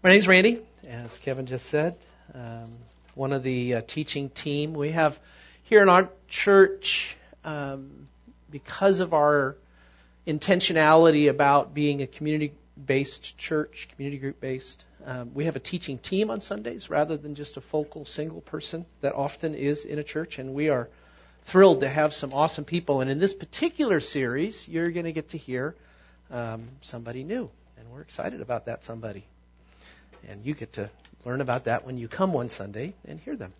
My name's Randy, as Kevin just said, um, one of the uh, teaching team. We have here in our church, um, because of our intentionality about being a community based church, community group based, um, we have a teaching team on Sundays rather than just a focal single person that often is in a church, and we are thrilled to have some awesome people. And in this particular series, you're going to get to hear um, somebody new, and we're excited about that somebody. And you get to learn about that when you come one Sunday and hear them.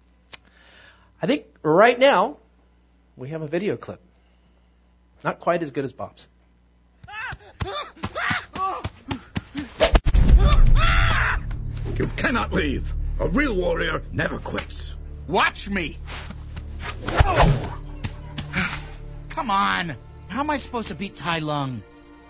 I think right now we have a video clip. Not quite as good as Bob's. You cannot leave. A real warrior never quits. Watch me. Come on. How am I supposed to beat Tai Lung?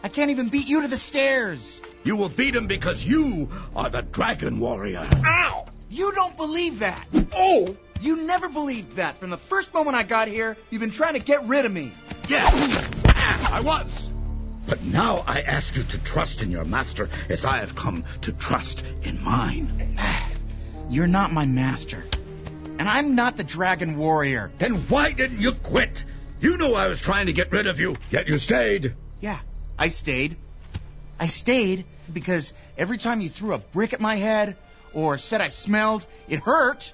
I can't even beat you to the stairs. You will beat him because you are the dragon warrior. Ow! You don't believe that. Oh! You never believed that. From the first moment I got here, you've been trying to get rid of me. Yes, I was. But now I ask you to trust in your master as I have come to trust in mine. You're not my master. And I'm not the dragon warrior. Then why didn't you quit? You knew I was trying to get rid of you, yet you stayed. Yeah, I stayed. I stayed because every time you threw a brick at my head or said I smelled, it hurt.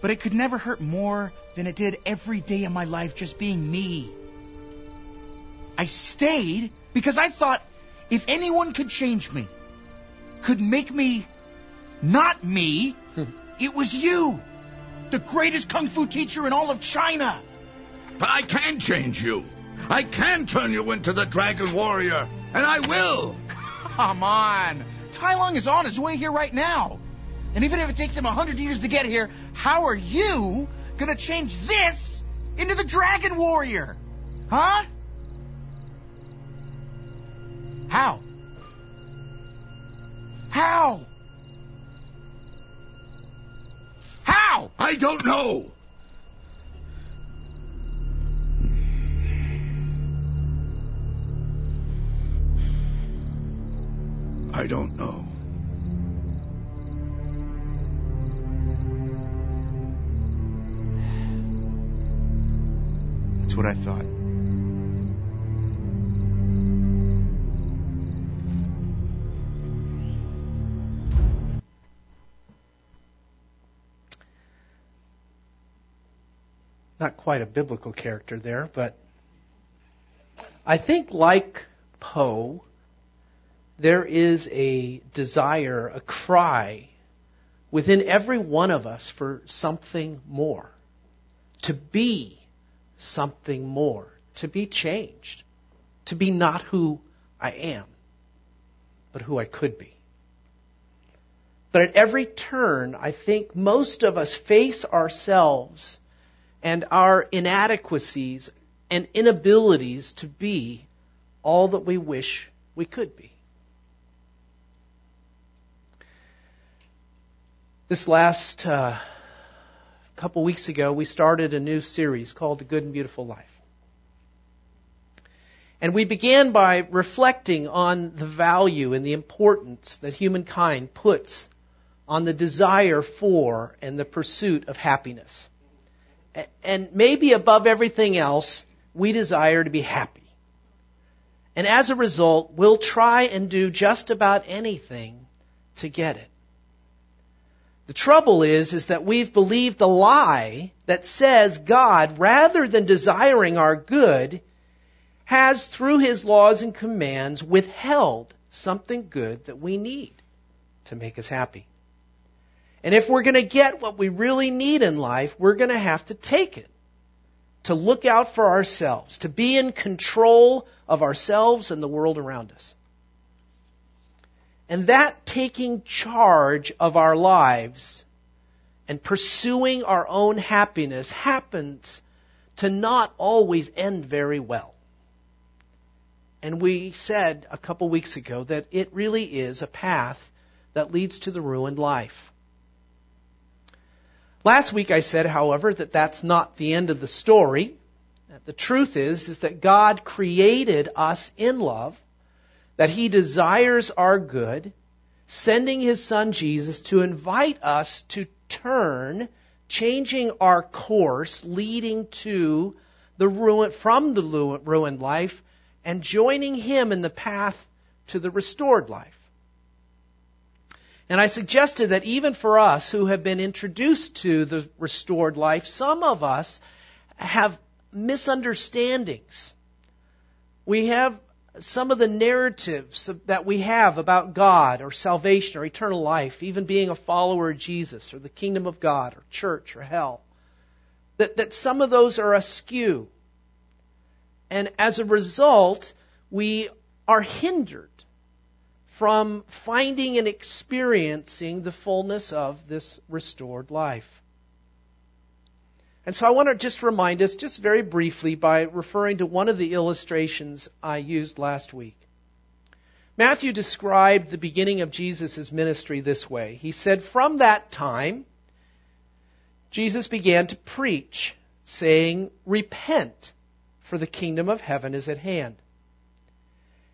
But it could never hurt more than it did every day of my life just being me. I stayed because I thought if anyone could change me, could make me not me, it was you. The greatest kung fu teacher in all of China. But I can change you. I can turn you into the dragon warrior, and I will. Come on. Tai Lung is on his way here right now. And even if it takes him a hundred years to get here, how are you gonna change this into the Dragon Warrior? Huh? How? How? How? I don't know. I don't know. That's what I thought. Not quite a biblical character there, but I think, like Po, there is a desire, a cry within every one of us for something more. To be something more. To be changed. To be not who I am, but who I could be. But at every turn, I think most of us face ourselves and our inadequacies and inabilities to be all that we wish we could be. This last uh, couple weeks ago, we started a new series called The Good and Beautiful Life. And we began by reflecting on the value and the importance that humankind puts on the desire for and the pursuit of happiness. And maybe above everything else, we desire to be happy. And as a result, we'll try and do just about anything to get it. The trouble is, is that we've believed a lie that says God, rather than desiring our good, has, through His laws and commands, withheld something good that we need to make us happy. And if we're going to get what we really need in life, we're going to have to take it. To look out for ourselves, to be in control of ourselves and the world around us. And that taking charge of our lives and pursuing our own happiness happens to not always end very well. And we said a couple weeks ago that it really is a path that leads to the ruined life. Last week I said, however, that that's not the end of the story. The truth is, is that God created us in love, that He desires our good, sending his son Jesus to invite us to turn, changing our course, leading to the ruin, from the ruined life, and joining him in the path to the restored life. And I suggested that even for us who have been introduced to the restored life, some of us have misunderstandings. We have some of the narratives that we have about God or salvation or eternal life, even being a follower of Jesus or the kingdom of God or church or hell, that, that some of those are askew. And as a result, we are hindered from finding and experiencing the fullness of this restored life. And so I want to just remind us, just very briefly, by referring to one of the illustrations I used last week. Matthew described the beginning of Jesus' ministry this way. He said, From that time, Jesus began to preach, saying, Repent, for the kingdom of heaven is at hand.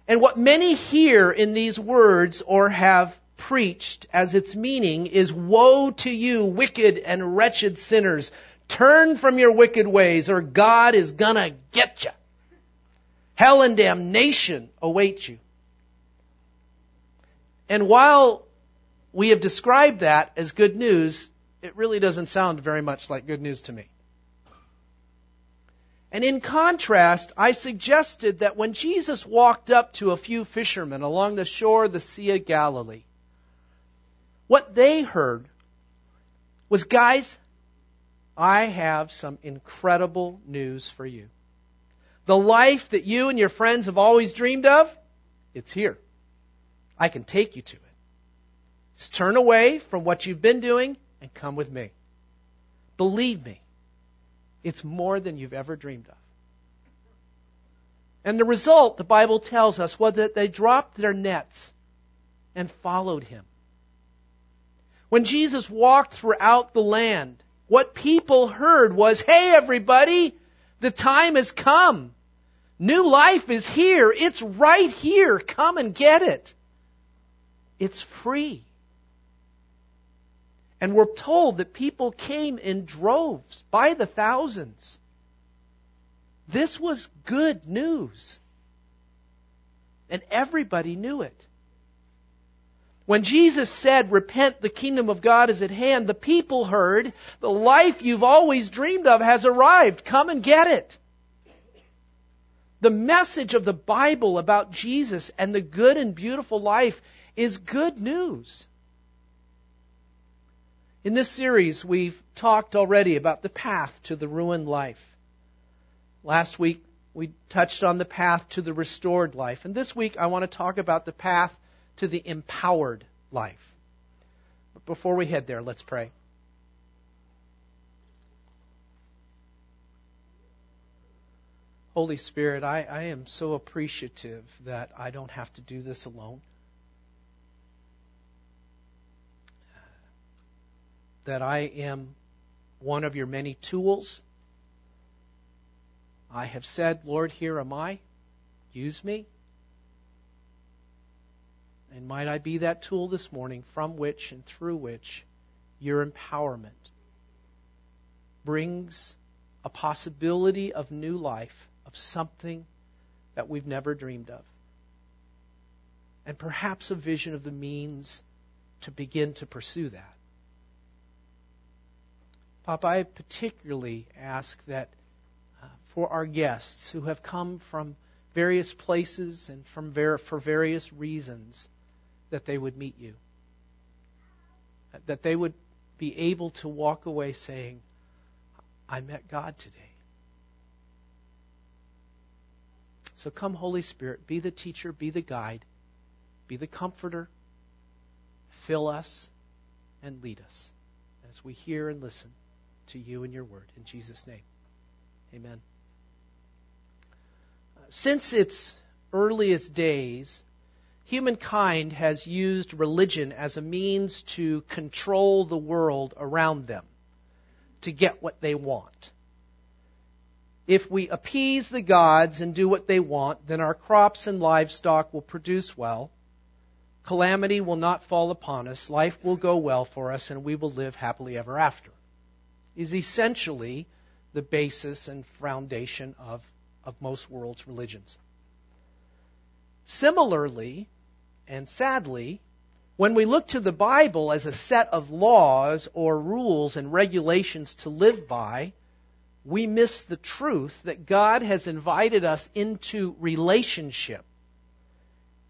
And what many hear in these words or have preached as its meaning is Woe to you, wicked and wretched sinners! Turn from your wicked ways, or God is gonna get you. Hell and damnation await you. And while we have described that as good news, it really doesn't sound very much like good news to me. And in contrast, I suggested that when Jesus walked up to a few fishermen along the shore of the Sea of Galilee, what they heard was, guys, I have some incredible news for you. The life that you and your friends have always dreamed of, it's here. I can take you to it. Just turn away from what you've been doing and come with me. Believe me, it's more than you've ever dreamed of. And the result, the Bible tells us, was that they dropped their nets and followed him. When Jesus walked throughout the land, what people heard was, hey everybody, the time has come. New life is here. It's right here. Come and get it. It's free. And we're told that people came in droves by the thousands. This was good news. And everybody knew it. When Jesus said, Repent, the kingdom of God is at hand, the people heard, The life you've always dreamed of has arrived. Come and get it. The message of the Bible about Jesus and the good and beautiful life is good news. In this series, we've talked already about the path to the ruined life. Last week, we touched on the path to the restored life. And this week, I want to talk about the path to the empowered life. But before we head there, let's pray. Holy Spirit, I, I am so appreciative that I don't have to do this alone. That I am one of your many tools. I have said, Lord, here am I. Use me. And might I be that tool this morning from which and through which your empowerment brings a possibility of new life, of something that we've never dreamed of. And perhaps a vision of the means to begin to pursue that. Papa, I particularly ask that uh, for our guests who have come from various places and from ver- for various reasons, that they would meet you. That they would be able to walk away saying, I met God today. So come, Holy Spirit, be the teacher, be the guide, be the comforter, fill us, and lead us as we hear and listen to you and your word. In Jesus' name, amen. Uh, since its earliest days, humankind has used religion as a means to control the world around them, to get what they want. If we appease the gods and do what they want, then our crops and livestock will produce well. Calamity will not fall upon us. Life will go well for us, and we will live happily ever after. Is essentially the basis and foundation of, of most world's religions. Similarly, and sadly, when we look to the Bible as a set of laws or rules and regulations to live by, we miss the truth that God has invited us into relationship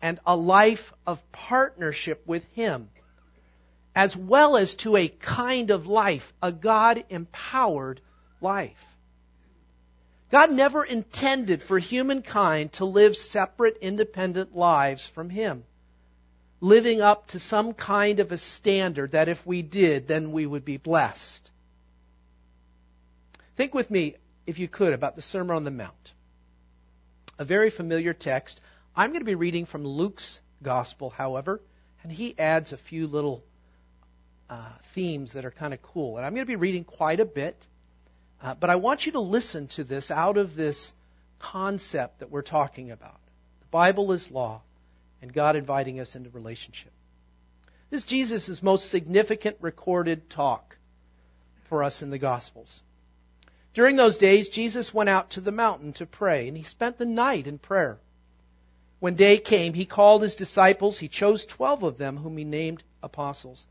and a life of partnership with Him, as well as to a kind of life, a God empowered life. God never intended for humankind to live separate, independent lives from Him, living up to some kind of a standard that if we did, then we would be blessed. Think with me, if you could, about the Sermon on the Mount. A very familiar text. I'm going to be reading from Luke's Gospel, however, and he adds a few little uh, themes that are kind of cool. And I'm going to be reading quite a bit, uh, but I want you to listen to this out of this concept that we're talking about. The Bible is law, and God inviting us into relationship. This is Jesus' most significant recorded talk for us in the Gospels. During those days, Jesus went out to the mountain to pray, and he spent the night in prayer. When day came, he called his disciples. He chose twelve of them, whom he named apostles.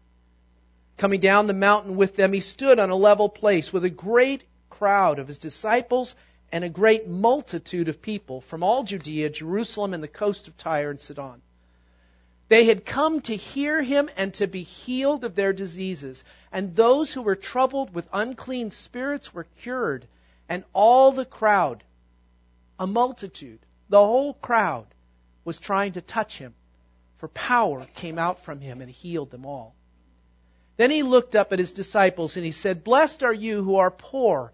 Coming down the mountain with them, he stood on a level place with a great crowd of his disciples and a great multitude of people from all Judea, Jerusalem, and the coast of Tyre and Sidon. They had come to hear him and to be healed of their diseases. And those who were troubled with unclean spirits were cured. And all the crowd, a multitude, the whole crowd, was trying to touch him. For power came out from him and healed them all. Then he looked up at his disciples and he said, Blessed are you who are poor,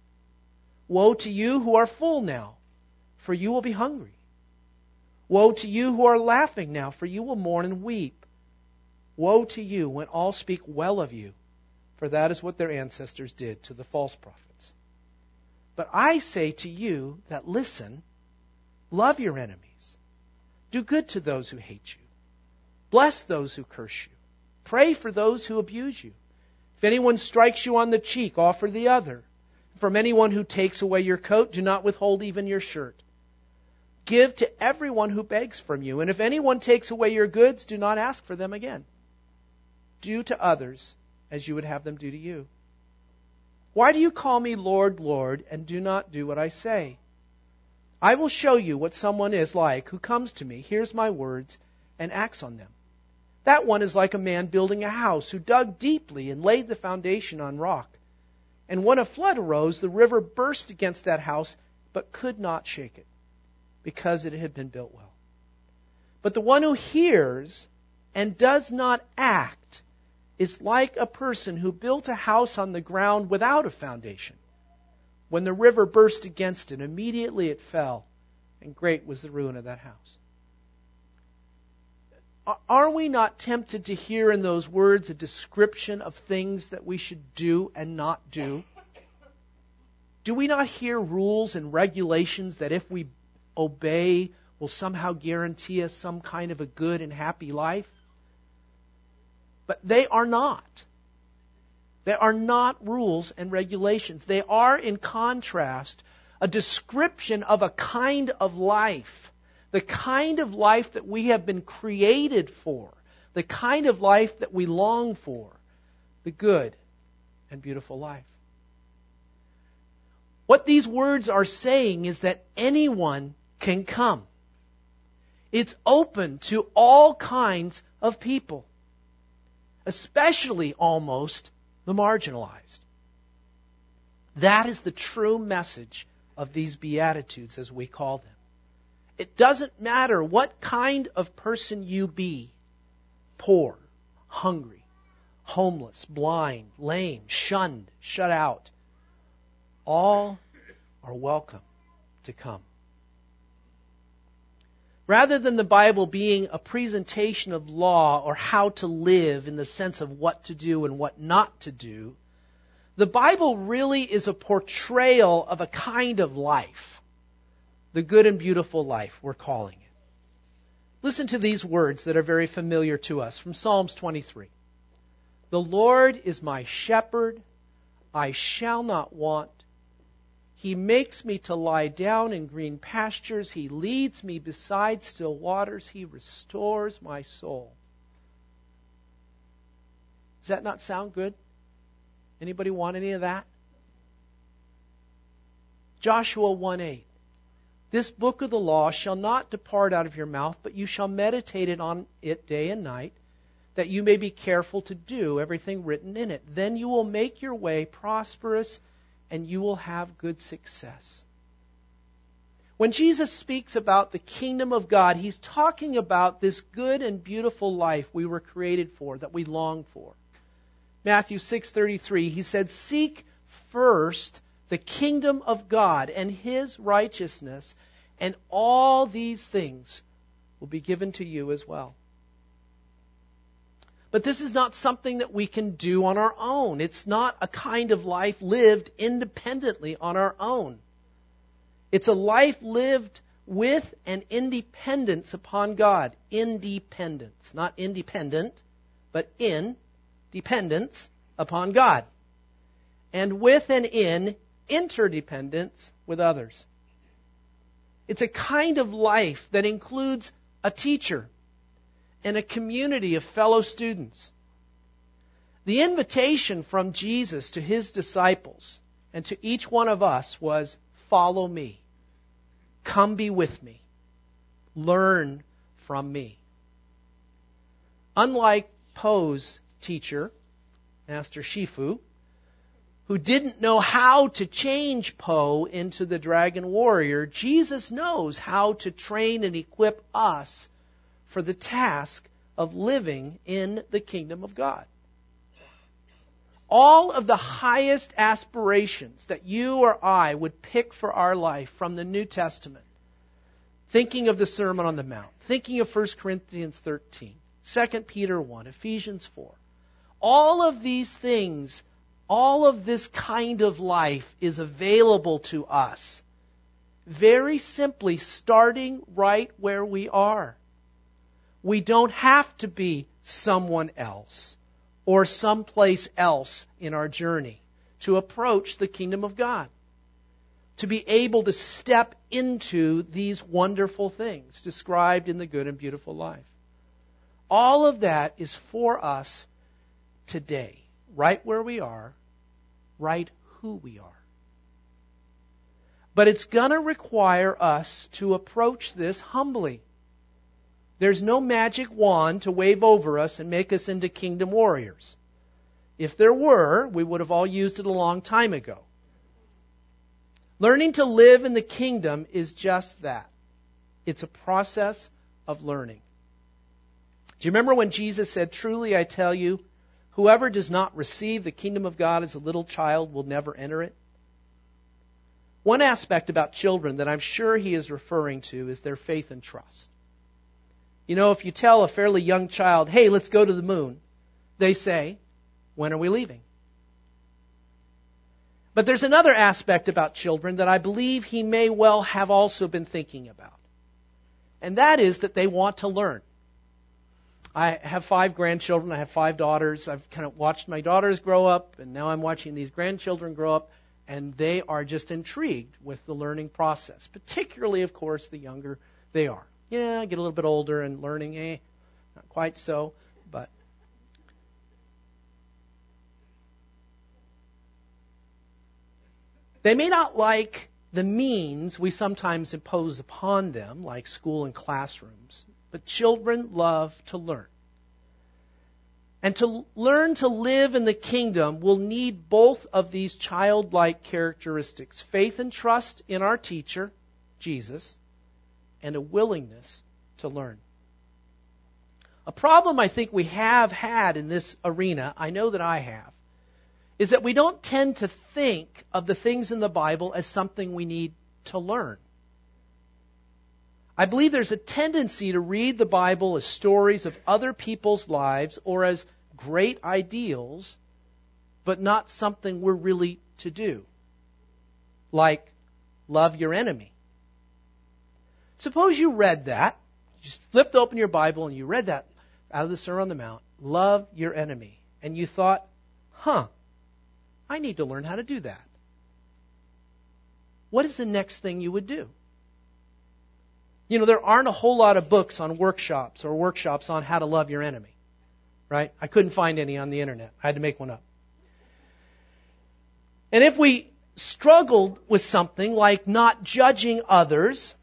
Woe to you who are full now, for you will be hungry. Woe to you who are laughing now, for you will mourn and weep. Woe to you when all speak well of you, for that is what their ancestors did to the false prophets. But I say to you that listen, love your enemies, do good to those who hate you, bless those who curse you, pray for those who abuse you. If anyone strikes you on the cheek, offer the other. From anyone who takes away your coat, do not withhold even your shirt. Give to everyone who begs from you, and if anyone takes away your goods, do not ask for them again. Do to others as you would have them do to you. Why do you call me Lord, Lord, and do not do what I say? I will show you what someone is like who comes to me, hears my words, and acts on them. That one is like a man building a house who dug deeply and laid the foundation on rock. And when a flood arose, the river burst against that house, but could not shake it because it had been built well. But the one who hears and does not act is like a person who built a house on the ground without a foundation. When the river burst against it, immediately it fell, and great was the ruin of that house. Are we not tempted to hear in those words a description of things that we should do and not do? Do we not hear rules and regulations that if we obey will somehow guarantee us some kind of a good and happy life. But they are not. They are not rules and regulations. They are, in contrast, a description of a kind of life. The kind of life that we have been created for. The kind of life that we long for. The good and beautiful life. What these words are saying is that anyone can come. It's open to all kinds of people, especially almost the marginalized. That is the true message of these Beatitudes, as we call them. It doesn't matter what kind of person you be poor, hungry, homeless, blind, lame, shunned, shut out. All are welcome to come. Rather than the Bible being a presentation of law or how to live in the sense of what to do and what not to do, the Bible really is a portrayal of a kind of life. The good and beautiful life, we're calling it. Listen to these words that are very familiar to us from Psalms 23. The Lord is my shepherd, I shall not want. He makes me to lie down in green pastures. He leads me beside still waters. He restores my soul. Does that not sound good? Anybody want any of that? Joshua 1 8. This book of the law shall not depart out of your mouth, but you shall meditate it on it day and night, that you may be careful to do everything written in it. Then you will make your way prosperous and you will have good success. When Jesus speaks about the kingdom of God, he's talking about this good and beautiful life we were created for, that we long for. Matthew 6:33, he said, "Seek first the kingdom of God and his righteousness, and all these things will be given to you as well." But this is not something that we can do on our own. It's not a kind of life lived independently on our own. It's a life lived with an independence upon God. Independence. Not independent, but in dependence upon God. And with and in interdependence with others. It's a kind of life that includes a teacher and a community of fellow students. The invitation from Jesus to his disciples and to each one of us was follow me. Come be with me. Learn from me. Unlike Po's teacher, Master Shifu, who didn't know how to change Po into the dragon warrior, Jesus knows how to train and equip us for the task of living in the kingdom of God. All of the highest aspirations that you or I would pick for our life from the New Testament, thinking of the Sermon on the Mount, thinking of 1 Corinthians 13, 2 Peter 1, Ephesians 4, all of these things, all of this kind of life is available to us. Very simply, starting right where we are. We don't have to be someone else or someplace else in our journey to approach the kingdom of God. To be able to step into these wonderful things described in the good and beautiful life. All of that is for us today, right where we are, right who we are. But it's going to require us to approach this humbly. There's no magic wand to wave over us and make us into kingdom warriors. If there were, we would have all used it a long time ago. Learning to live in the kingdom is just that. It's a process of learning. Do you remember when Jesus said, Truly I tell you, whoever does not receive the kingdom of God as a little child will never enter it? One aspect about children that I'm sure he is referring to is their faith and trust. You know, if you tell a fairly young child, hey, let's go to the moon, they say, when are we leaving? But there's another aspect about children that I believe he may well have also been thinking about. And that is that they want to learn. I have five grandchildren. I have five daughters. I've kind of watched my daughters grow up, and now I'm watching these grandchildren grow up, and they are just intrigued with the learning process, particularly, of course, the younger they are yeah, I get a little bit older and learning, eh, not quite so, but. They may not like the means we sometimes impose upon them, like school and classrooms, but children love to learn. And to learn to live in the kingdom will need both of these childlike characteristics faith and trust in our teacher, Jesus, and a willingness to learn. A problem I think we have had in this arena, I know that I have, is that we don't tend to think of the things in the Bible as something we need to learn. I believe there's a tendency to read the Bible as stories of other people's lives or as great ideals, but not something we're really to do. Like, love your enemy. Suppose you read that, you just flipped open your Bible and you read that out of the Sermon on the Mount, love your enemy, and you thought, huh, I need to learn how to do that. What is the next thing you would do? You know, there aren't a whole lot of books on workshops or workshops on how to love your enemy. Right? I couldn't find any on the internet. I had to make one up. And if we struggled with something like not judging others,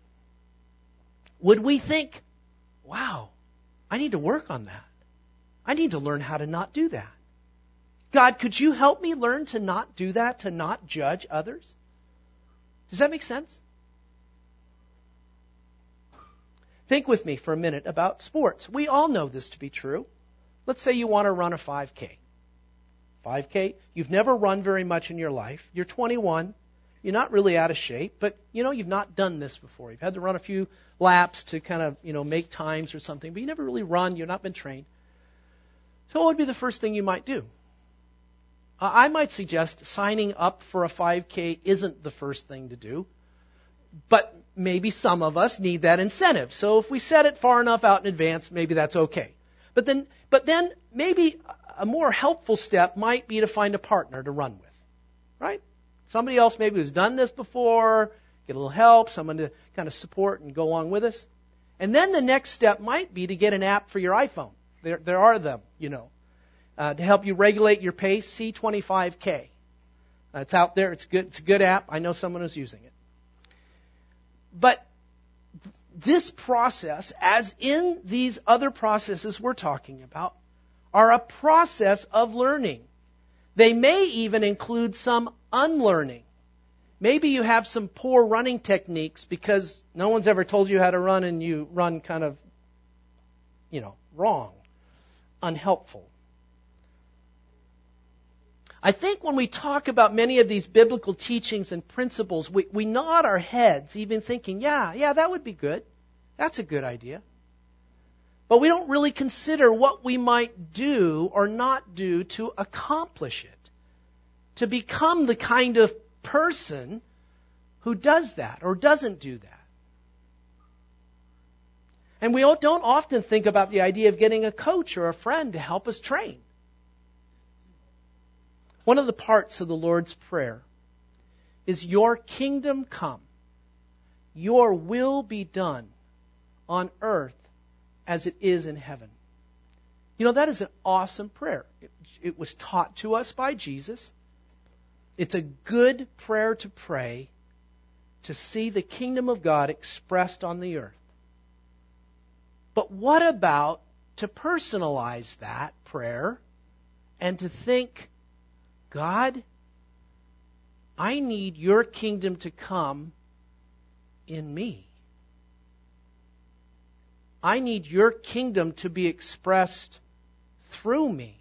would we think, wow, I need to work on that? I need to learn how to not do that. God, could you help me learn to not do that, to not judge others? Does that make sense? Think with me for a minute about sports. We all know this to be true. Let's say you want to run a 5K. 5K, you've never run very much in your life. You're 21. You're not really out of shape, but you know you've not done this before. You've had to run a few laps to kind of, you know, make times or something, but you never really run, you've not been trained. So what would be the first thing you might do? I might suggest signing up for a 5K isn't the first thing to do. But maybe some of us need that incentive. So if we set it far enough out in advance, maybe that's okay. But then, but then maybe a more helpful step might be to find a partner to run with, right? Somebody else maybe who's done this before, get a little help, someone to kind of support and go along with us. And then the next step might be to get an app for your iPhone. There, there are them, you know, uh, to help you regulate your pace. C25K. Uh, it's out there. It's good. It's a good app. I know someone who's using it. But this process, as in these other processes we're talking about, are a process of learning. They may even include some unlearning. Maybe you have some poor running techniques because no one's ever told you how to run and you run kind of, you know, wrong, unhelpful. I think when we talk about many of these biblical teachings and principles, we, we nod our heads, even thinking, yeah, yeah, that would be good. That's a good idea. But we don't really consider what we might do or not do to accomplish it, to become the kind of person who does that or doesn't do that. And we don't often think about the idea of getting a coach or a friend to help us train. One of the parts of the Lord's Prayer is Your kingdom come, Your will be done on earth as it is in heaven. You know, that is an awesome prayer. It, it, was taught to us by Jesus. It's a good prayer to pray to see the kingdom of God expressed on the earth. But what about to personalize that prayer and to think God, I need your kingdom to come in me. I need your kingdom to be expressed through me.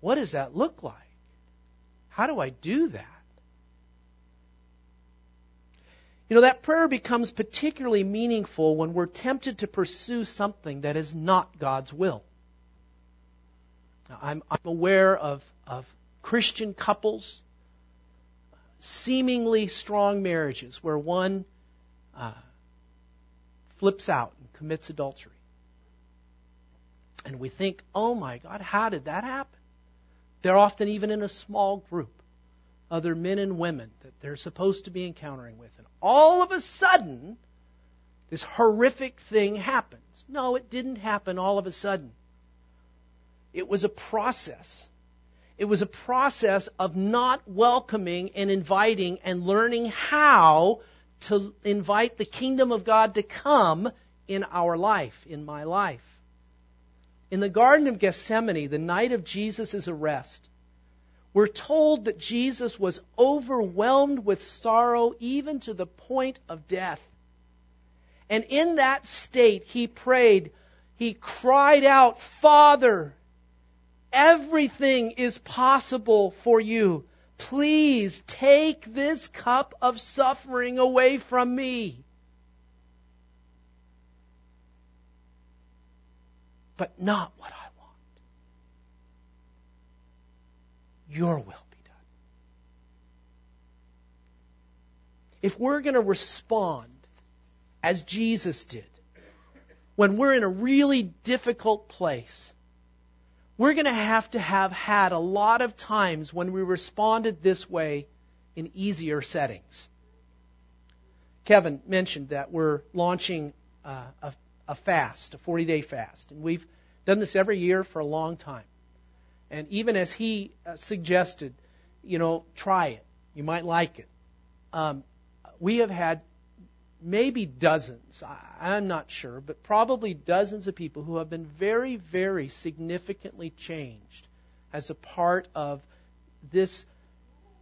What does that look like? How do I do that? You know, that prayer becomes particularly meaningful when we're tempted to pursue something that is not God's will. Now, I'm, I'm aware of, of Christian couples, seemingly strong marriages, where one uh, flips out and commits adultery. And we think, oh my God, how did that happen? They're often even in a small group, other men and women that they're supposed to be encountering with. And all of a sudden, this horrific thing happens. No, it didn't happen all of a sudden. It was a process. It was a process of not welcoming and inviting and learning how to invite the kingdom of God to come in our life, in my life. In the Garden of Gethsemane, the night of Jesus' arrest, we're told that Jesus was overwhelmed with sorrow even to the point of death. And in that state, he prayed, he cried out, Father, everything is possible for you. Please take this cup of suffering away from me. But not what I want. Your will be done. If we're going to respond as Jesus did, when we're in a really difficult place, we're going to have to have had a lot of times when we responded this way in easier settings. Kevin mentioned that we're launching uh, a, a fast, a 40 day fast, and we've done this every year for a long time. And even as he uh, suggested, you know, try it. You might like it. Um, we have had maybe dozens, I'm not sure, but probably dozens of people who have been very, very significantly changed as a part of this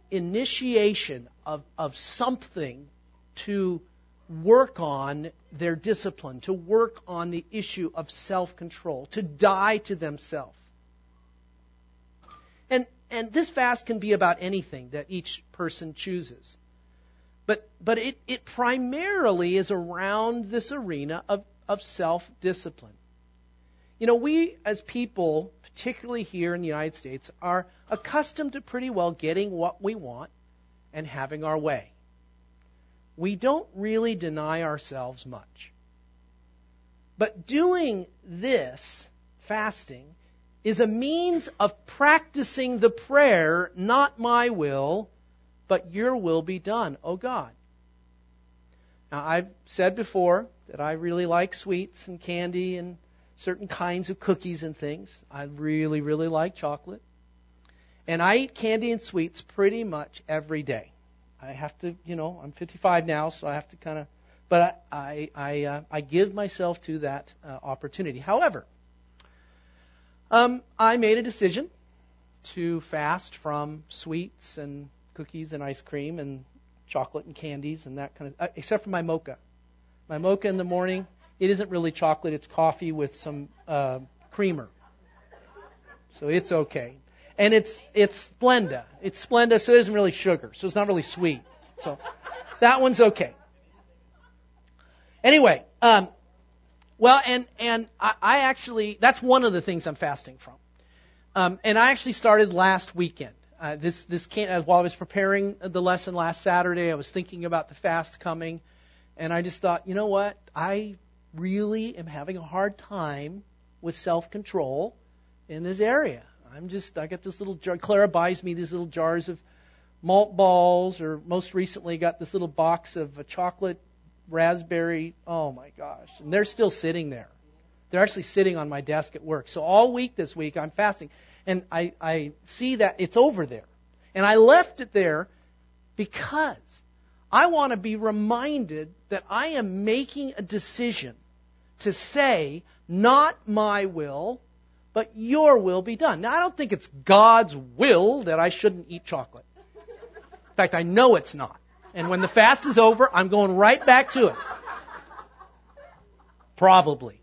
initiation of, of something to work on their discipline, to work on the issue of self control, to die to themselves. And, and this fast can be about anything that each person chooses. But, but it, it primarily is around this arena of, of self discipline. You know, we as people, particularly here in the United States, are accustomed to pretty well getting what we want and having our way. We don't really deny ourselves much. But doing this, fasting, is a means of practicing the prayer, not my will, but your will be done, O God. Now, I've said before that I really like sweets and candy and certain kinds of cookies and things. I really, really like chocolate. And I eat candy and sweets pretty much every day. I have to, you know, I'm 55 now, so I have to kind of, but I, I, uh, I give myself to that uh, opportunity. However, um, I made a decision to fast from sweets and cookies and ice cream and chocolate and candies and that kind of, uh, except for my mocha. My mocha in the morning, it isn't really chocolate, it's coffee with some uh, creamer. So it's okay. And it's it's Splenda. It's Splenda, so it isn't really sugar, so it's not really sweet. So that one's okay. Anyway, um, well, and and I, I actually that's one of the things I'm fasting from. Um, and I actually started last weekend. Uh, this this can't, uh, while I was preparing the lesson last Saturday, I was thinking about the fast coming, and I just thought, you know what? I really am having a hard time with self control in this area. I'm just I got this little jar. Clara buys me these little jars of malt balls, or most recently got this little box of a chocolate raspberry. Oh my gosh! And they're still sitting there. They're actually sitting on my desk at work. So all week this week I'm fasting and I, I see that it's over there. And I left it there because I want to be reminded that I am making a decision to say, not my will, but your will be done. Now, I don't think it's God's will that I shouldn't eat chocolate. In fact, I know it's not. And when the fast is over, I'm going right back to it. Probably.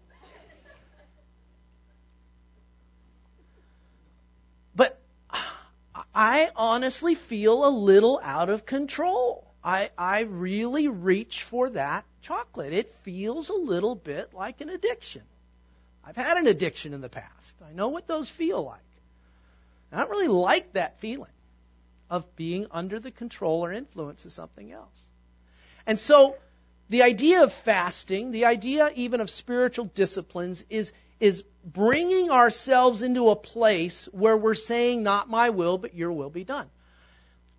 I honestly feel a little out of control. I, I really reach for that chocolate. It feels a little bit like an addiction. I've had an addiction in the past. I know what those feel like. I don't really like that feeling of being under the control or influence of something else. And so, the idea of fasting, the idea even of spiritual disciplines, is is bringing ourselves into a place where we're saying, Not my will, but your will be done.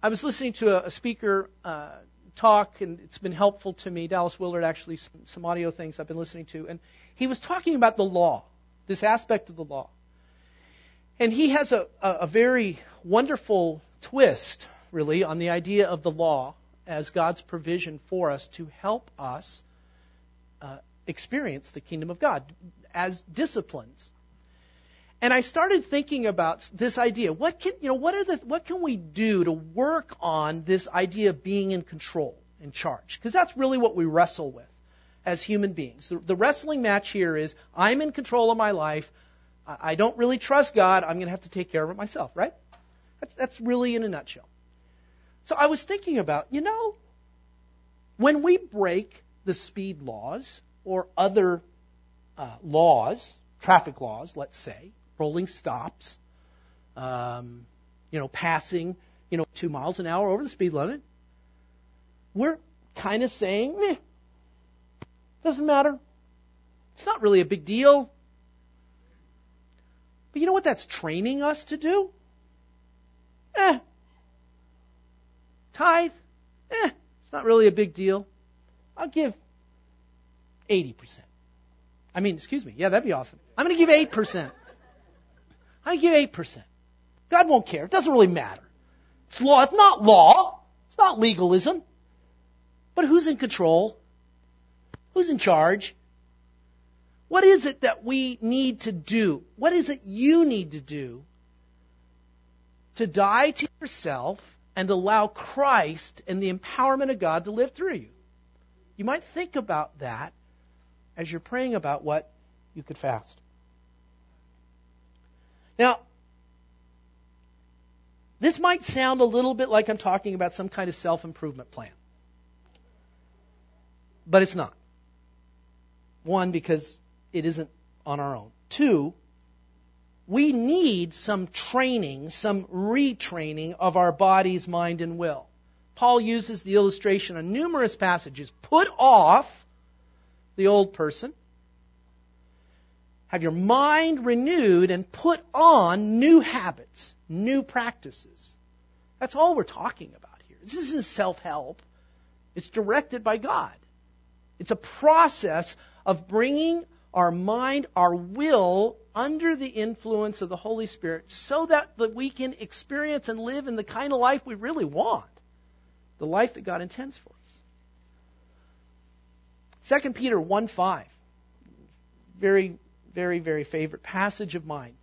I was listening to a, a speaker uh, talk, and it's been helpful to me. Dallas Willard, actually, some, some audio things I've been listening to. And he was talking about the law, this aspect of the law. And he has a, a, a very wonderful twist, really, on the idea of the law as God's provision for us to help us uh, experience the kingdom of God as disciplines. And I started thinking about this idea. What can, you know, what are the, what can we do to work on this idea of being in control, in charge? Because that's really what we wrestle with as human beings. The, the wrestling match here is I'm in control of my life. I, I don't really trust God. I'm going to have to take care of it myself, right? That's, that's really in a nutshell. So I was thinking about, you know, when we break the speed laws or other uh, laws, traffic laws, let's say, rolling stops, um, you know, passing, you know, two miles an hour over the speed limit, we're kind of saying, meh, doesn't matter. It's not really a big deal. But you know what that's training us to do? Eh. Tithe? Eh. It's not really a big deal. I'll give 80%. I mean, excuse me. Yeah, that'd be awesome. I'm going to give 8%. I give 8%. God won't care. It doesn't really matter. It's law. It's not law. It's not legalism. But who's in control? Who's in charge? What is it that we need to do? What is it you need to do to die to yourself and allow Christ and the empowerment of God to live through you? You might think about that as you're praying about what you could fast. Now, this might sound a little bit like I'm talking about some kind of self improvement plan. But it's not. One, because it isn't on our own. Two, we need some training, some retraining of our body's mind and will. Paul uses the illustration on numerous passages. Put off the old person, have your mind renewed, and put on new habits, new practices. That's all we're talking about here. This isn't self help, it's directed by God. It's a process of bringing our mind, our will, under the influence of the Holy Spirit so that, that we can experience and live in the kind of life we really want the life that God intends for us. 2 Peter 1 5. Very, very, very favorite passage of mine.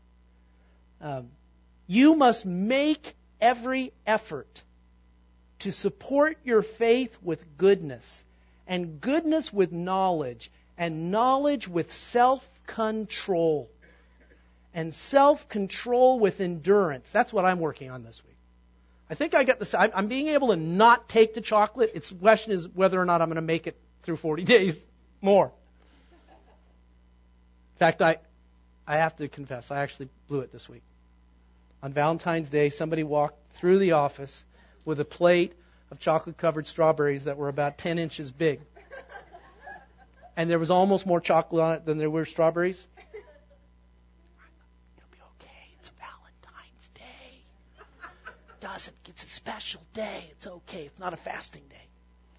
Um, you must make every effort to support your faith with goodness and goodness with knowledge, and knowledge with self control, and self control with endurance. That's what I'm working on this week. I think I got this. I'm being able to not take the chocolate. Its question is whether or not I'm going to make it through 40 days more. In fact, I, I have to confess, I actually blew it this week. On Valentine's Day, somebody walked through the office with a plate of chocolate covered strawberries that were about 10 inches big. And there was almost more chocolate on it than there were strawberries. It'll be okay. It's Valentine's Day. Doesn't. It's a special day. It's okay. It's not a fasting day.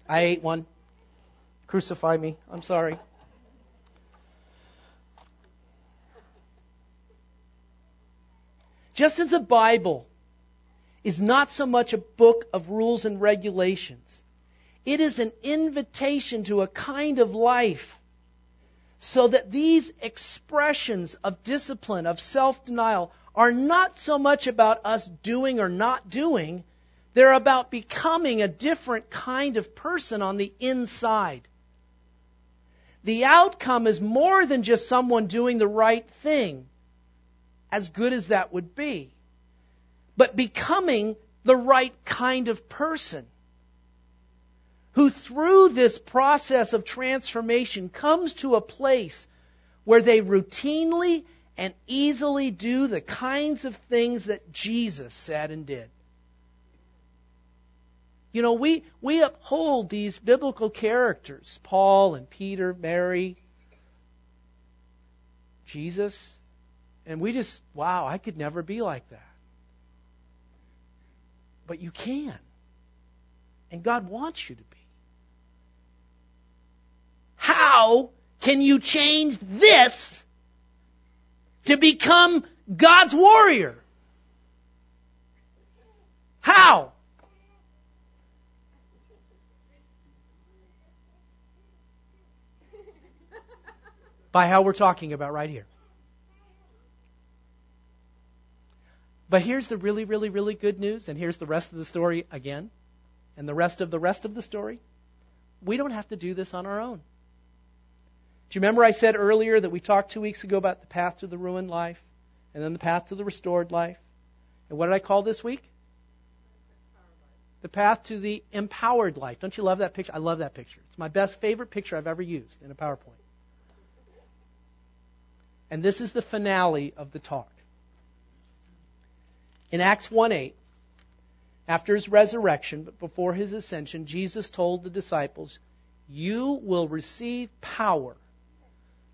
I ate one. Crucify me. I'm sorry. Just as the Bible is not so much a book of rules and regulations. It is an invitation to a kind of life so that these expressions of discipline, of self denial, are not so much about us doing or not doing, they're about becoming a different kind of person on the inside. The outcome is more than just someone doing the right thing, as good as that would be but becoming the right kind of person who, through this process of transformation, comes to a place where they routinely and easily do the kinds of things that Jesus said and did. You know, we, we uphold these biblical characters Paul and Peter, Mary, Jesus, and we just, wow, I could never be like that. But you can. And God wants you to be. How can you change this to become God's warrior? How? By how we're talking about right here. But here's the really, really, really good news, and here's the rest of the story again, and the rest of the rest of the story. We don't have to do this on our own. Do you remember I said earlier that we talked two weeks ago about the path to the ruined life and then the path to the restored life? And what did I call this week? The path to the empowered life. Don't you love that picture? I love that picture. It's my best favorite picture I've ever used in a PowerPoint. And this is the finale of the talk. In Acts 1 8, after his resurrection, but before his ascension, Jesus told the disciples, You will receive power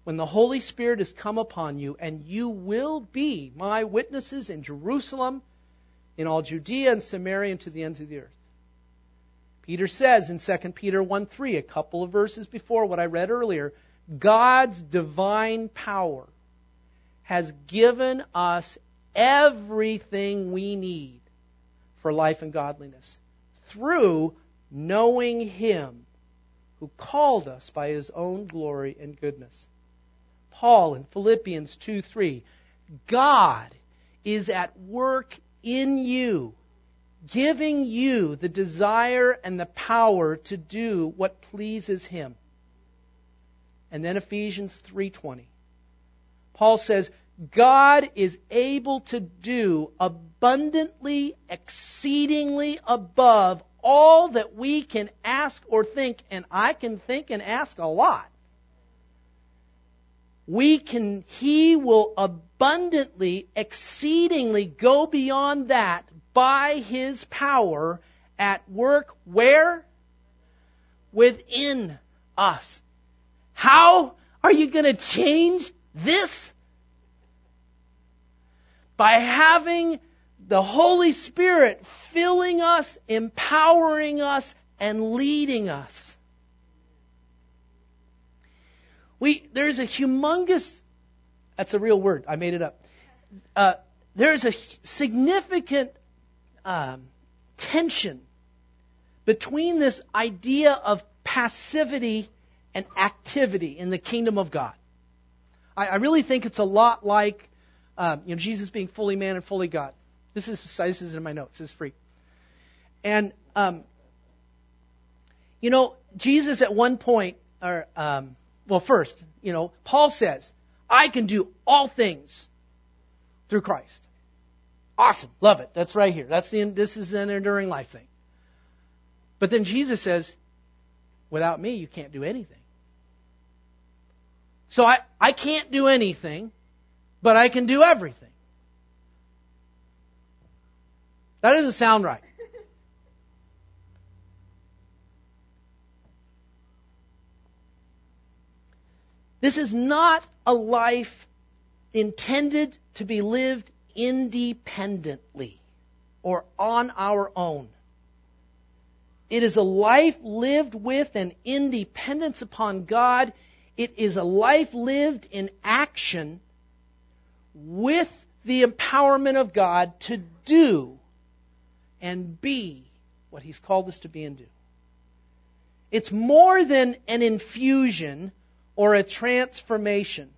when the Holy Spirit has come upon you, and you will be my witnesses in Jerusalem, in all Judea and Samaria, and to the ends of the earth. Peter says in 2 Peter 1 3, a couple of verses before what I read earlier, God's divine power has given us everything we need for life and godliness through knowing Him who called us by His own glory and goodness. Paul in Philippians 2 3, God is at work in you, giving you the desire and the power to do what pleases Him. And then Ephesians 3:20. Paul says, God is able to do abundantly, exceedingly above all that we can ask or think, and I can think and ask a lot. We can, He will abundantly, exceedingly go beyond that by His power at work where? Within us. How are you going to change this? by having the Holy Spirit filling us, empowering us, and leading us. We, there's a humongous, that's a real word, I made it up. Uh, there's a significant um, tension between this idea of passivity and activity in the kingdom of God. I, I really think it's a lot like um, you know, Jesus being fully man and fully God. This is this is in my notes. This is free. And um, you know, Jesus at one point, or um, well, first, you know, Paul says, "I can do all things through Christ." Awesome, love it. That's right here. That's the this is an enduring life thing. But then Jesus says, "Without me, you can't do anything." So I, I can't do anything but I can do everything. That doesn't sound right. This is not a life intended to be lived independently or on our own. It is a life lived with an independence upon God. It is a life lived in action with the empowerment of God to do and be what He's called us to be and do. It's more than an infusion or a transformation.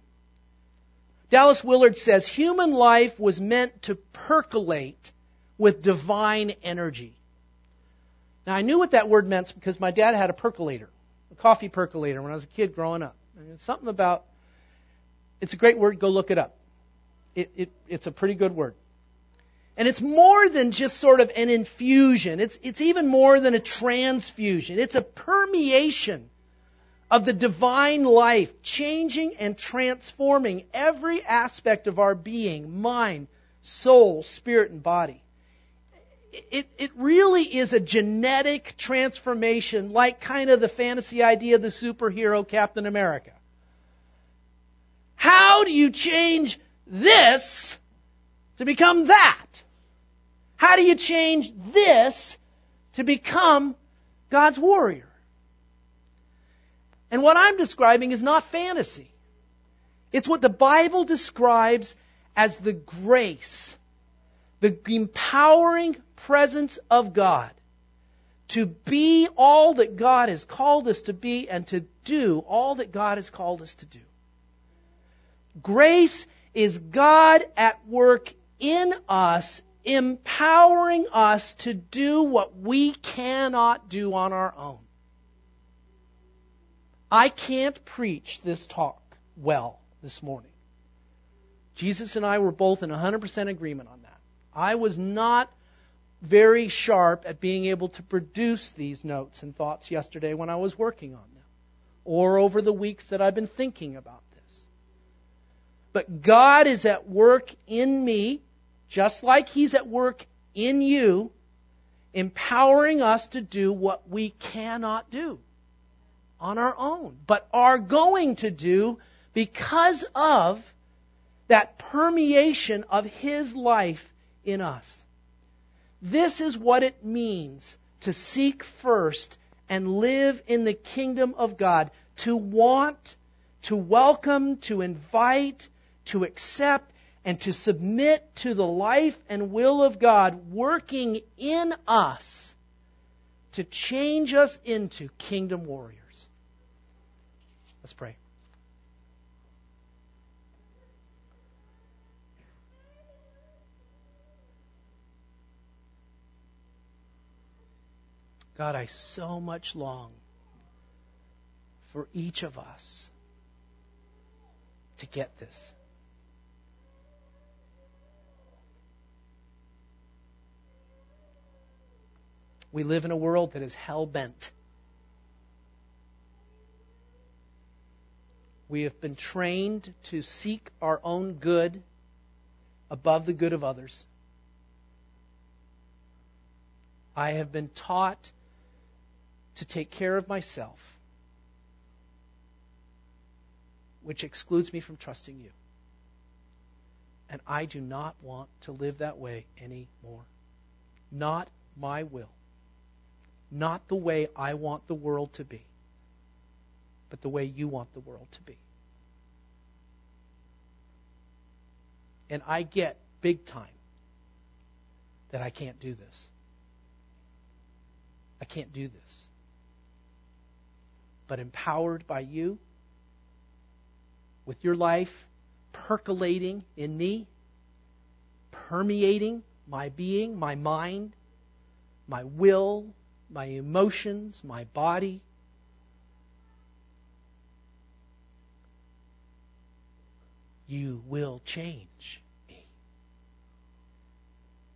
Dallas Willard says human life was meant to percolate with divine energy. Now, I knew what that word meant because my dad had a percolator, a coffee percolator, when I was a kid growing up. I something about, it's a great word, go look it up it, it, it's a pretty good word. And it's more than just sort of an infusion. It's, it's even more than a transfusion. It's a permeation of the divine life, changing and transforming every aspect of our being, mind, soul, spirit, and body. It, it really is a genetic transformation, like kind of the fantasy idea of the superhero Captain America. How do you change this to become that? How do you change this to become God's warrior? And what I'm describing is not fantasy. It's what the Bible describes as the grace, the empowering presence of God to be all that God has called us to be and to do all that God has called us to do. Grace is God at work in us, empowering us to do what we cannot do on our own. I can't preach this talk well this morning. Jesus and I were both in 100% agreement on that. I was not very sharp at being able to produce these notes and thoughts yesterday when I was working on them, or over the weeks that I've been thinking about this. But God is at work in me, just like He's at work in you, empowering us to do what we cannot do on our own, but are going to do because of that permeation of His life in us. This is what it means to seek first and live in the kingdom of God, to want, to welcome, to invite, to accept, and to submit to the life and will of God working in us to change us into kingdom warriors. Let's pray. God, I so much long for each of us to get this. We live in a world that is hell bent. We have been trained to seek our own good above the good of others. I have been taught to take care of myself, which excludes me from trusting you. And I do not want to live that way anymore. Not my will. Not the way I want the world to be, but the way you want the world to be. And I get big time that I can't do this. I can't do this but empowered by you, with your life percolating in me, permeating my being, my mind, my will, my emotions, my body. You will change me.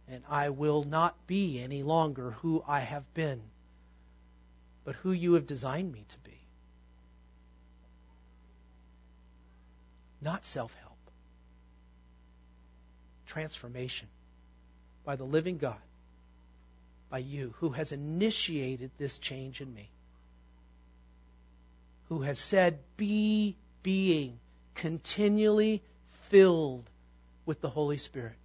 And I will not be any longer who I have been, but who you have designed me to be. Not self help. Transformation by the living God, by you, who has initiated this change in me, who has said, Be being continually filled with the Holy Spirit.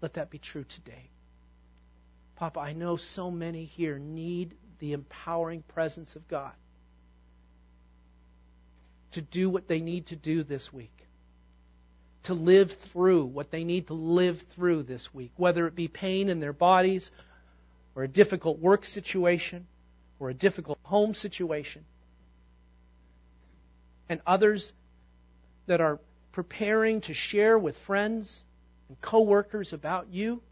Let that be true today. Papa, I know so many here need the empowering presence of God to do what they need to do this week, to live through what they need to live through this week, whether it be pain in their bodies, or a difficult work situation, or a difficult home situation. And others that are preparing to share with friends and coworkers about you,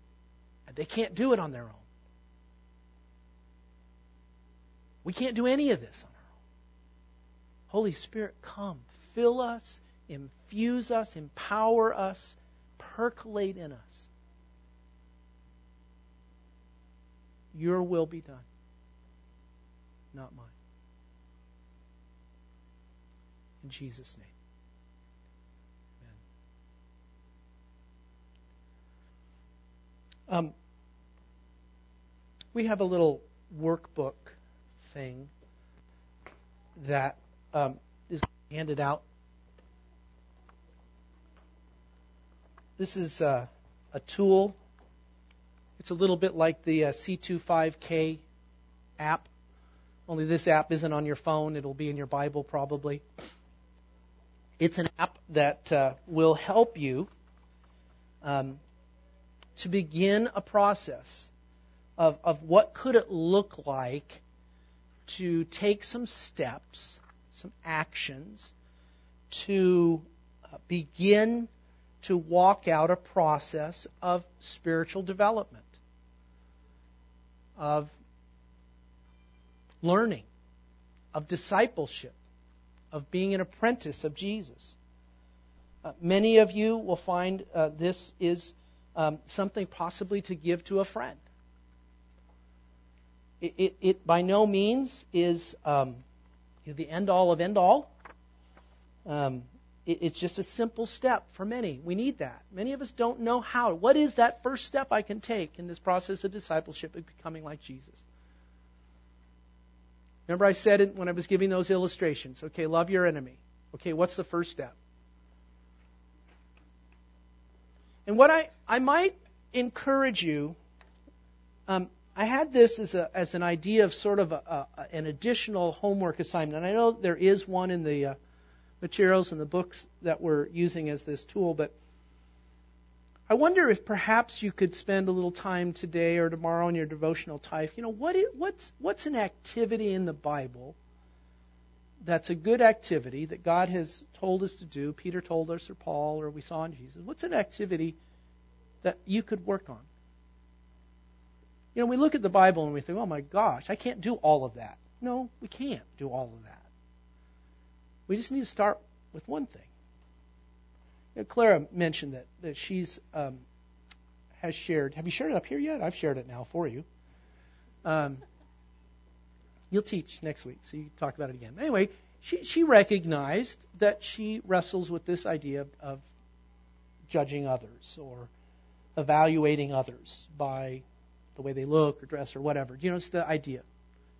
and they can't do it on their own. We can't do any of this on our own. Holy Spirit, come, fill us, infuse us, empower us, percolate in us. Your will be done, not mine. In Jesus' name. Amen. Um, we have a little workbook thing that um, is handed out. This is uh, a tool. It's a little bit like the uh, C25K app, only this app isn't on your phone. It'll be in your Bible probably. It's an app that uh, will help you um, to begin a process of, of what could it look like to take some steps, some actions to uh, begin to walk out a process of spiritual development, of learning, of discipleship, of being an apprentice of Jesus. Uh, many of you will find uh, this is um, something possibly to give to a friend. It, it, it by no means is um, the end all of end all. Um, it, it's just a simple step for many. We need that. Many of us don't know how. What is that first step I can take in this process of discipleship of becoming like Jesus? Remember, I said it when I was giving those illustrations. Okay, love your enemy. Okay, what's the first step? And what I, I might encourage you, um, I had this as, a, as an idea of sort of a, a, an additional homework assignment. And I know there is one in the uh, materials and the books that we're using as this tool, but I wonder if perhaps you could spend a little time today or tomorrow in your devotional time. You know, what is, what's, what's an activity in the Bible that's a good activity that God has told us to do, Peter told us, or Paul, or we saw in Jesus, what's an activity that you could work on? You know, we look at the Bible and we think, oh my gosh, I can't do all of that. No, we can't do all of that. We just need to start with one thing. You know, Clara mentioned that, that she's um, has shared. Have you shared it up here yet? I've shared it now for you. Um, You'll teach next week, so you can talk about it again. Anyway, she, she recognized that she wrestles with this idea of, of judging others or evaluating others by the way they look or dress or whatever. You know, it's the idea,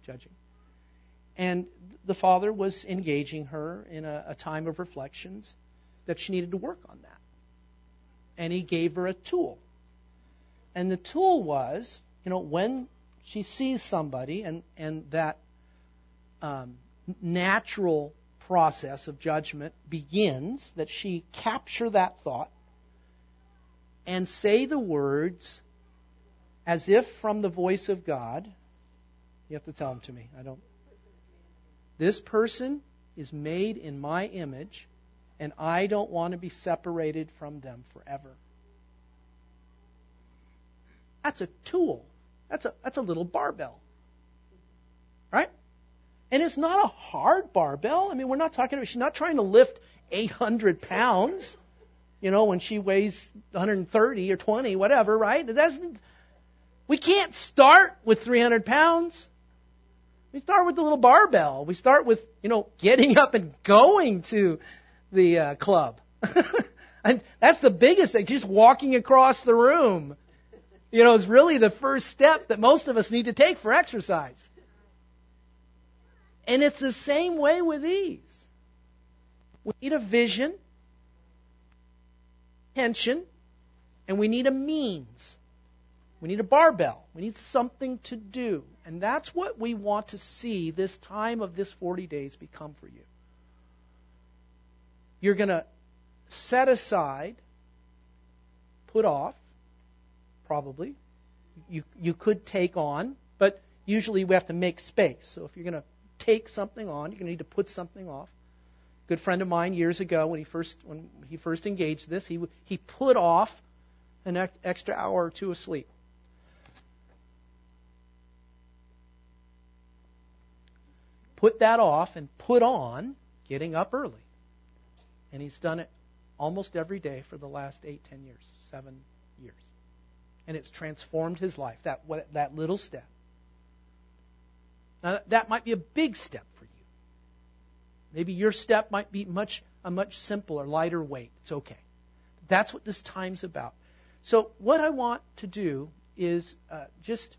judging. And the father was engaging her in a, a time of reflections that she needed to work on that. And he gave her a tool. And the tool was, you know, when she sees somebody, and, and that um, natural process of judgment begins, that she capture that thought and say the words as if from the voice of God. You have to tell them to me. I don't. This person is made in my image, and I don't want to be separated from them forever. That's a tool. That's a, that's a little barbell. Right? And it's not a hard barbell. I mean, we're not talking about, she's not trying to lift 800 pounds, you know, when she weighs 130 or 20, whatever, right? That's, we can't start with 300 pounds. We start with the little barbell. We start with, you know, getting up and going to the uh, club. and that's the biggest thing, just walking across the room you know, is really the first step that most of us need to take for exercise. And it's the same way with these. We need a vision, tension, and we need a means. We need a barbell. We need something to do. And that's what we want to see this time of this 40 days become for you. You're going to set aside, put off, probably. You, you could take on, but usually we have to make space. So if you're going to take something on, you're going to need to put something off. A good friend of mine years ago, when he first when he first engaged this, he he put off an extra hour or two of sleep. Put that off and put on getting up early. And he's done it almost every day for the last eight, ten years, seven years and it's transformed his life. That that little step. Now that might be a big step for you. Maybe your step might be much a much simpler, lighter weight. It's okay. That's what this time's about. So what I want to do is uh, just.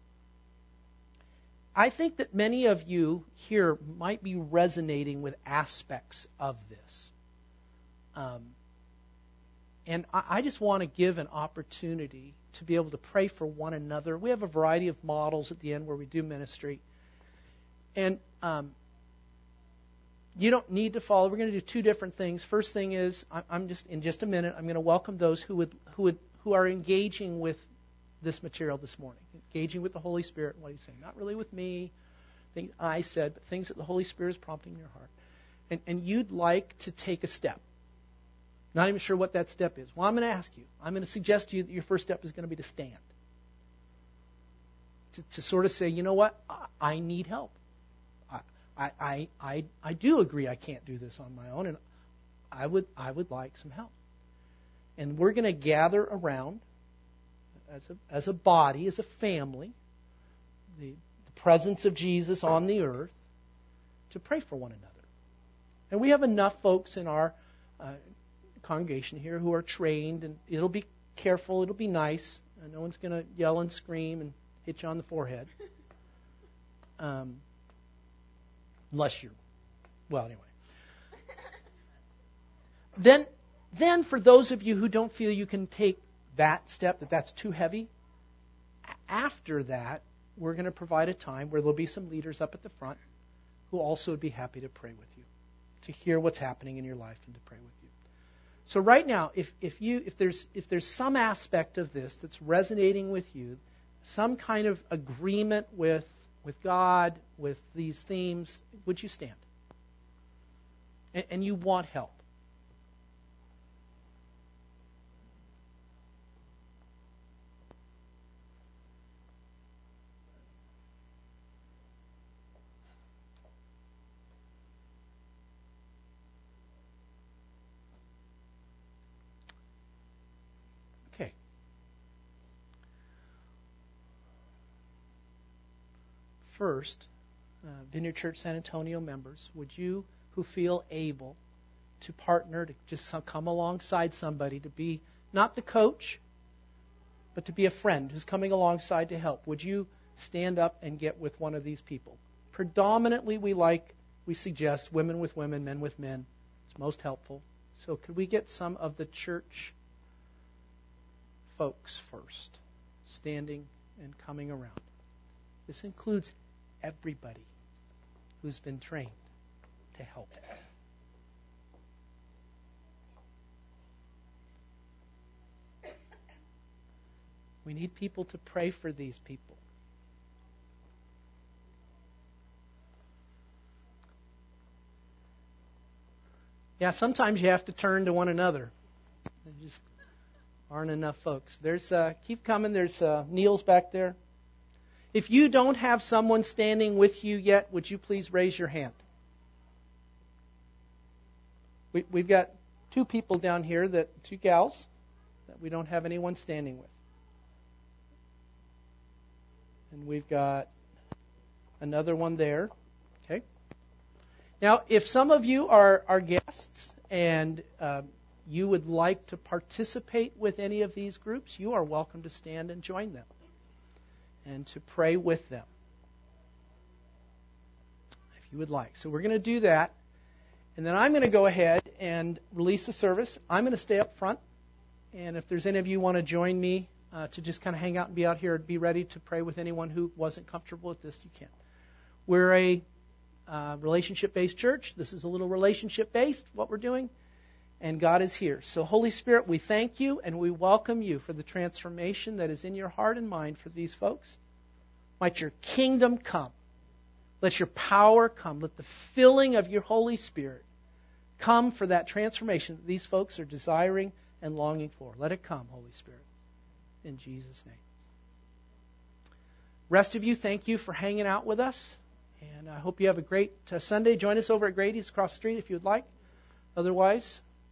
I think that many of you here might be resonating with aspects of this. Um, and I, I just want to give an opportunity to be able to pray for one another. We have a variety of models at the end where we do ministry. And um, you don't need to follow. We're going to do two different things. First thing is, I'm just in just a minute. I'm going to welcome those who would who would who are engaging with this material this morning, engaging with the Holy Spirit. What He's saying, not really with me, things I said, but things that the Holy Spirit is prompting in your heart, and and you'd like to take a step. Not even sure what that step is. Well, I'm going to ask you. I'm going to suggest to you that your first step is going to be to stand. To, to sort of say, you know what? I, I need help. I, I, I, I do agree I can't do this on my own, and I would, I would like some help. And we're going to gather around as a, as a body, as a family, the, the presence of Jesus on the earth, to pray for one another. And we have enough folks in our uh, congregation here who are trained, and it'll be careful, it'll be nice. Uh, no one's going to yell and scream and hit you on the forehead. Um, unless you're, well, anyway. Then, then for those of you who don't feel you can take that step, that that's too heavy, after that, we're going to provide a time where there'll be some leaders up at the front who also would be happy to pray with you, to hear what's happening in your life and to pray with you. So right now, if, if you if there's if there's some aspect of this that's resonating with you, some kind of agreement with with God, with these themes, would you stand? And, and you want help. First, uh, Vineyard Church San Antonio members, would you who feel able to partner, to just come alongside somebody, to be not the coach, but to be a friend who's coming alongside to help, would you stand up and get with one of these people? Predominantly, we like, we suggest women with women, men with men. It's most helpful. So, could we get some of the church folks first, standing and coming around? This includes everybody who's been trained to help. We need people to pray for these people. Yeah, sometimes you have to turn to one another. There just aren't enough folks. There's uh, keep coming. There's uh, Neil's back there. If you don't have someone standing with you yet, would you please raise your hand? We, we've got two people down here, that two gals, that we don't have anyone standing with. And we've got another one there. Okay. Now, if some of you are, guests and uh, you would like to participate with any of these groups, you are welcome to stand and join them and to pray with them. If you would like. So we're going to do that. And then I'm going to go ahead and release the service. I'm going to stay up front. And if there's any of you want to join me uh, to just kind of hang out and be out here and be ready to pray with anyone who wasn't comfortable with this, you can. We're a uh, relationship based church. This is a little relationship based, what we're doing and God is here. So, Holy Spirit, we thank you and we welcome you for the transformation that is in your heart and mind for these folks. Might your kingdom come. Let your power come. Let the filling of your Holy Spirit come for that transformation that these folks are desiring and longing for. Let it come, Holy Spirit. In Jesus' name. Rest of you, thank you for hanging out with us. And I hope you have a great uh, Sunday. Join us over at Grady's across the street if you would like. Otherwise,